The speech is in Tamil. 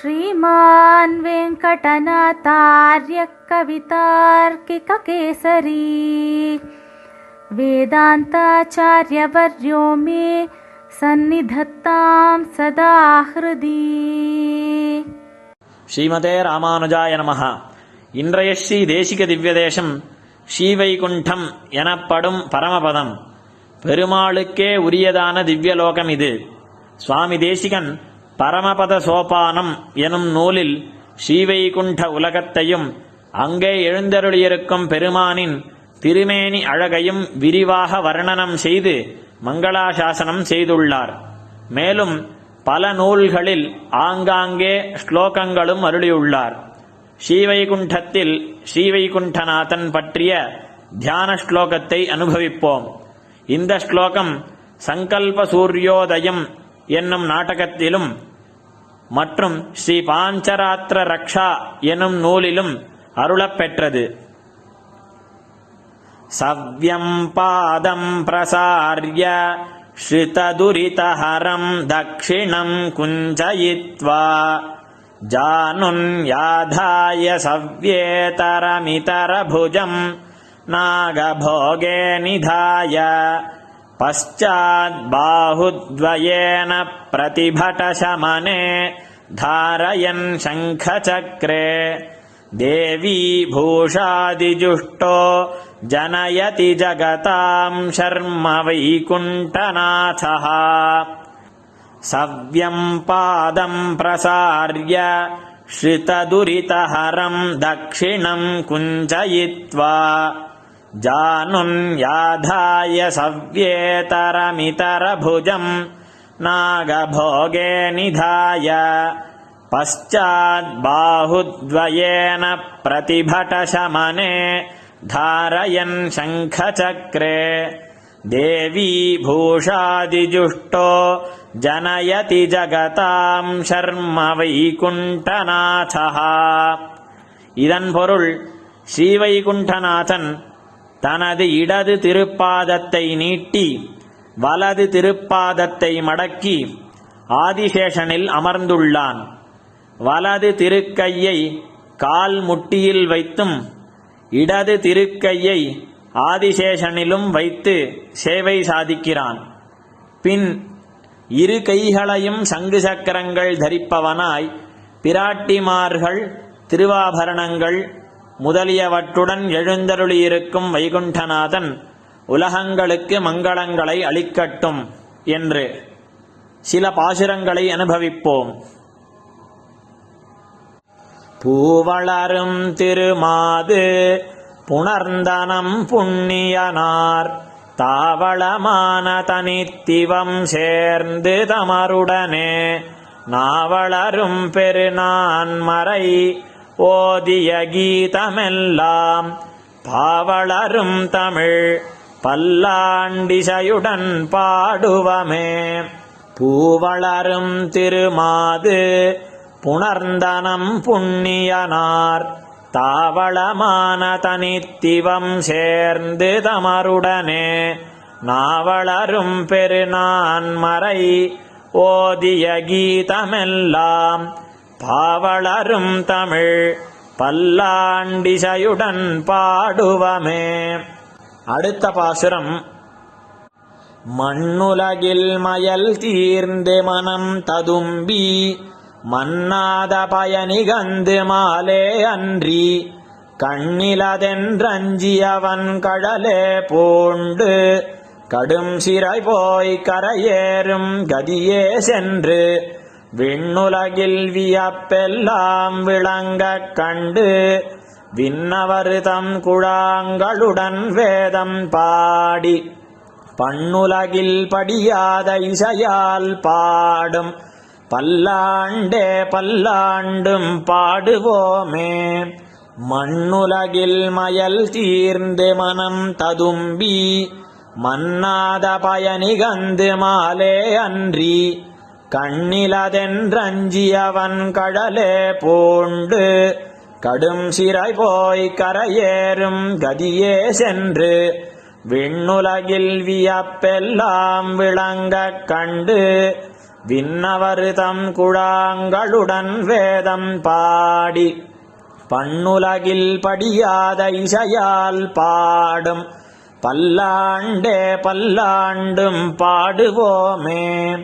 श्रीमान् वेङ्कटनाथार्यः कवितार्किककेसरी वेदान्ताचार्यवर्यो मे सन्निधत्तां सदा हृदि ஸ்ரீமதே ராமானுஜாய நமஹ இன்றைய ஸ்ரீ தேசிக திவ்யதேசம் ஸ்ரீவைகுண்டம் எனப்படும் பரமபதம் பெருமாளுக்கே உரியதான திவ்யலோகம் இது சுவாமி தேசிகன் பரமபத சோபானம் எனும் நூலில் ஸ்ரீவைகுண்ட உலகத்தையும் அங்கே எழுந்தருளியிருக்கும் பெருமானின் திருமேனி அழகையும் விரிவாக வர்ணனம் செய்து மங்களாசாசனம் செய்துள்ளார். மேலும் பல நூல்களில் ஆங்காங்கே ஸ்லோகங்களும் அருளியுள்ளார். ஸ்ரீவைகுண்டத்தில் ஸ்ரீவைகுண்டநாதன் பற்றிய தியான ஸ்லோகத்தை அனுபவிப்போம். இந்த ஸ்லோகம் சங்கல்ப சூரியோதயம் என்னும் நாடகத்திலும் மற்றும் ஸ்ரீ பாஞ்சராத்திர ரக்ஷா எனும் நூலிலும் அருளப்பெற்றது சவ்யம் பாதம் பிரசார்ய श्रितदुरितहरम् दक्षिणम् कुञ्जयित्वा जानुन्याधाय सव्येतरमितरभुजम् नागभोगे निधाय पश्चाद्बाहुद्वयेन प्रतिभटशमने धारयन् शङ्खचक्रे। देवी भूषादिजुष्टो जनयति जगताम् शर्म वैकुण्ठनाथः। सव्यम् पादम् प्रसार्य श्रितदुरितहरम् दक्षिणम् कुञ्जयित्वा जानुन्याधाय सव्येतरमितरभुजम् नागभोगे निधाय पश्चाद्बाहुद्वयेन प्रतिभटशमने धारयन् शङ्खचक्रे देवी भूषादिजुष्टो जनयति जगताम् शर्म வைகுண்டநாதः இதன் பொருள் ஸ்ரீவைகுண்டநாதன் தனது இடது திருப்பாதத்தை நீட்டி வலது திருப்பாதத்தை மடக்கி ஆதிசேஷனில் அமர்ந்துள்ளான். வலது திருக்கையை கால் முட்டியில் வைத்தும் இடது திருக்கையை ஆதிசேஷனிலும் வைத்து சேவை சாதிக்கிறான். பின் இரு கைகளையும் சங்கு சக்கரங்கள் தரிப்பவனாய் பிராட்டிமார்கள் திருவாபரணங்கள் முதலியவற்றுடன் எழுந்தருளியிருக்கும் வைகுண்டநாதன் உலகங்களுக்கு மங்களங்களை அளிக்கட்டும் என்று சில பாசுரங்களை அனுபவிப்போம். பூவளரும் திருமாது புணர்ந்தனம் புண்ணியனார் தாவளமான தனித்திவம் சேர்ந்து தமருடனே நாவளரும் பெருநான்மறை ஓதிய கீதமெல்லாம் பாவளரும் தமிழ் பல்லாண்டிசையுடன் பாடுவமே. பூவளரும் திருமாது புணர்ந்தனம் புண்ணியனார் தாவளமான தனித்திவம் சேர்ந்து தமருடனே. நாவளரும் பெருநான்மறை ஓதிய கீதமெல்லாம் பாவளரும் தமிழ் பல்லாண்டிசையுடன் பாடுவமே. அடுத்த பாசுரம். மண்ணுலகில் மயல் தீர்ந்து மனம் ததும்பி மன்னாத பயனிகந்து மாலே அன்றி கண்ணிலதென்றஞ்சியவன் கடலே பூண்டு கடும் சிறை போய் கரையேறும் கதியே சென்று விண்ணுலகில் வியப்பெல்லாம் விளங்கக் கண்டு விண்ணவருதம் குழாங்களுடன் வேதம் பாடி. பண்ணுலகில் படியாத இசையால் பாடும் பல்லாண்டே பல்லாண்டும் பாடுவோமே. மண்ணுலகில் மயல் தீர்ந்து மனம் ததும்பி மன்னாத பயனிகந்து மாலே அன்றி. கண்ணிலதென்றஞ்சியவன் கடலே பூண்டு கடும் சிறை போய் கரையேறும் கதியே சென்று விண்ணுலகில் வியப்பெல்லாம் விளங்கக் கண்டு விண்ணவருதம் குழாங்களுடன் வேதம் பாடி பண்ணுலகில் படியாத இசையால் பாடும் பல்லாண்டே பல்லாண்டும் பாடுவோமே.